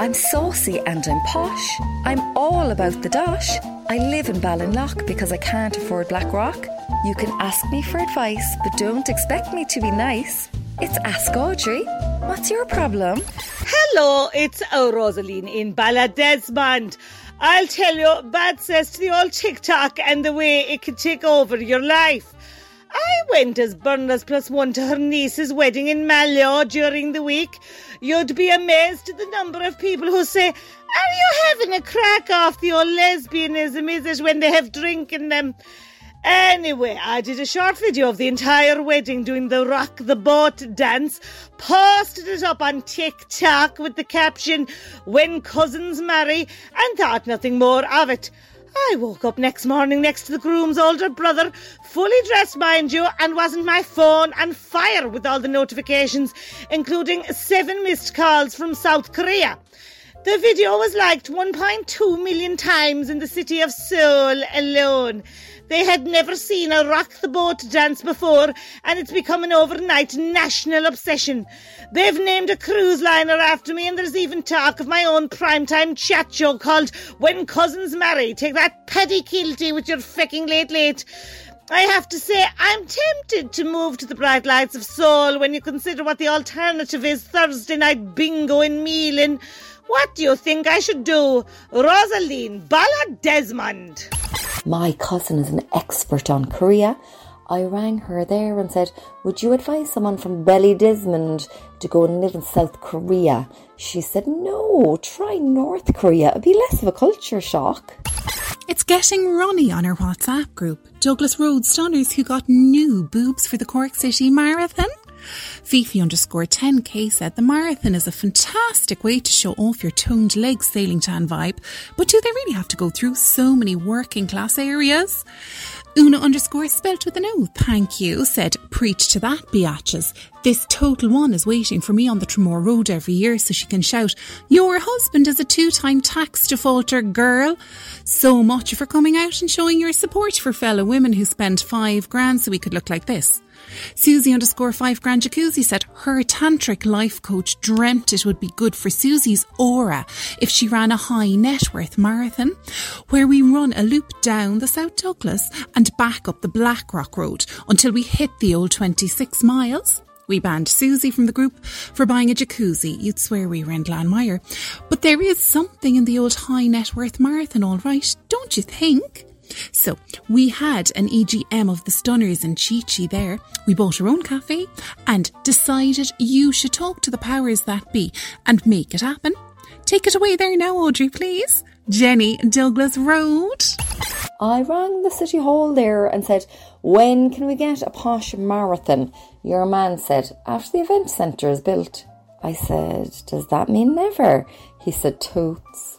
I'm saucy and I'm posh. I'm all about the dosh. I live in Ballinlough because I can't afford Blackrock. You can ask me for advice, but don't expect me to be nice. It's Ask Audrey. What's your problem? Hello, it's Rosealeen in Ballydesmond. I'll tell you bad says to the old TikTok and the way it can take over your life. I went as Burnless plus one to her niece's wedding in Mallow during the week. You'd be amazed at the number of people who say, Are you having a crack after your lesbianism, is it, when they have drink in them? Anyway, I did a short video of the entire wedding doing the rock the boat dance, posted it up on TikTok with the caption, When Cousins Marry, and thought nothing more of it. I woke up next morning next to the groom's older brother, fully dressed, mind you, and wasn't my phone on fire with all the notifications, including seven missed calls from South Korea. The video was liked 1.2 million times in the city of Seoul alone. They had never seen a rock the boat dance before, and it's become an overnight national obsession. They've named a cruise liner after me, and there's even talk of my own primetime chat show called When Cousins Marry. Take that Paddy Kielty with your fecking late late. I have to say, I'm tempted to move to the bright lights of Seoul when you consider what the alternative is Thursday night bingo in Meelin. What do you think I should do? Rosealeen Bala Desmond. My cousin is an expert on Korea. I rang her there and said, Would you advise someone from Ballydesmond to go and live in South Korea? She said, No, try North Korea. It'd be less of a culture shock. It's getting Ronnie on our WhatsApp group. Douglas Road Stunners who got new boobs for the Cork City Marathon. Fifi underscore 10k said the marathon is a fantastic way to show off your toned leg sailing tan vibe, but do they really have to go through so many working class areas? Una underscore spelt with an O, thank you, said, preach to that, biatches. This total one is waiting for me on the Tramore Road every year so she can shout, Your husband is a two time tax defaulter, girl. So much for coming out and showing your support for fellow women who spend five grand so we could look like this. Susie underscore five grand jacuzzi said her tantric life coach dreamt it would be good for Susie's aura if she ran a high net worth marathon, where we run a loop down the South Douglas and back up the Blackrock Road until we hit the old 26 miles. We banned Susie from the group for buying a jacuzzi. You'd swear we were in Glanmire. But there is something in the old high net worth marathon, all right, don't you think? So we had an EGM of the Stunners and Chi Chi there. We bought our own cafe and decided you should talk to the powers that be and make it happen. Take it away there now, Audrey, please. Jenny Douglas Road. I rang the city hall there and said, When can we get a posh marathon? Your man said, After the event centre is built. I said, Does that mean never? He said, Totes.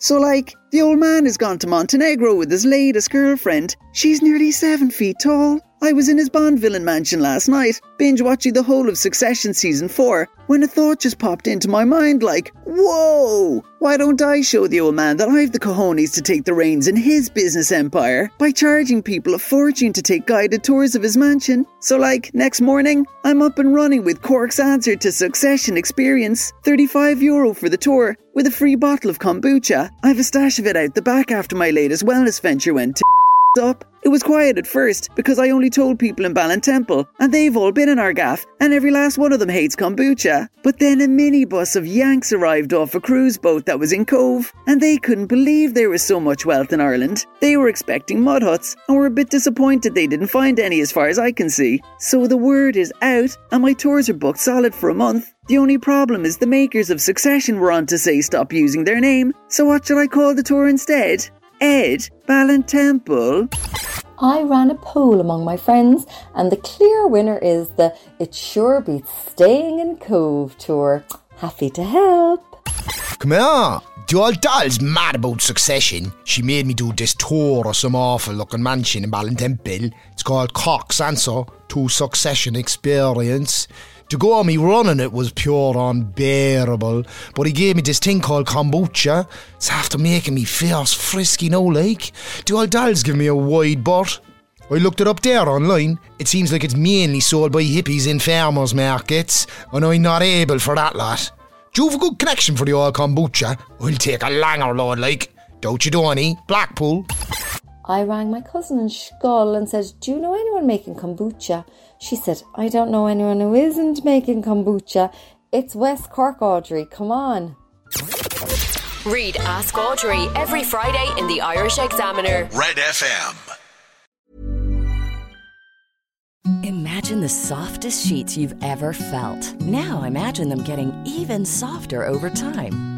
So, like, the old man has gone to Montenegro with his latest girlfriend. She's nearly seven feet tall. I was in his Bond villain mansion last night, binge watching the whole of Succession season 4, when a thought just popped into my mind like, whoa! Why don't I show the old man that I've the cojones to take the reins in his business empire by charging people a fortune to take guided tours of his mansion? So, like, next morning, I'm up and running with Cork's answer to Succession experience 35 euro for the tour, with a free bottle of kombucha. I've a stash of it out the back after my latest wellness venture went to up. It was quiet at first because I only told people in Ballintemple, and they've all been in our gaff, and every last one of them hates kombucha. But then a minibus of Yanks arrived off a cruise boat that was in Cobh, and they couldn't believe there was so much wealth in Ireland. They were expecting mud huts, and were a bit disappointed they didn't find any as far as I can see. So the word is out, and my tours are booked solid for a month. The only problem is the makers of Succession were on to say stop using their name, so what should I call the tour instead? Ed Ballintemple. I ran a poll among my friends, and the clear winner is the It Sure Beats Staying in Cobh tour. Happy to help. Come here. The old doll's mad about succession. She made me do this tour of some awful looking mansion in Ballintemple. It's called Cork's Answer to Succession Experience. To go on me running it was pure unbearable, but he gave me this thing called kombucha. It's after making me fierce frisky no like. Do old doll's give me a wide berth. I looked it up there online. It seems like it's mainly sold by hippies in farmers markets, and I'm not able for that lot. Do you have a good connection for the old kombucha? I'll take a langer load like. Don't you, Donny? Blackpool. I rang my cousin in Schull and said, Do you know anyone making kombucha? She said, I don't know anyone who isn't making kombucha. It's West Cork, Audrey. Come on. Read Ask Audrey every Friday in the Irish Examiner. Red FM. Imagine the softest sheets you've ever felt. Now imagine them getting even softer over time.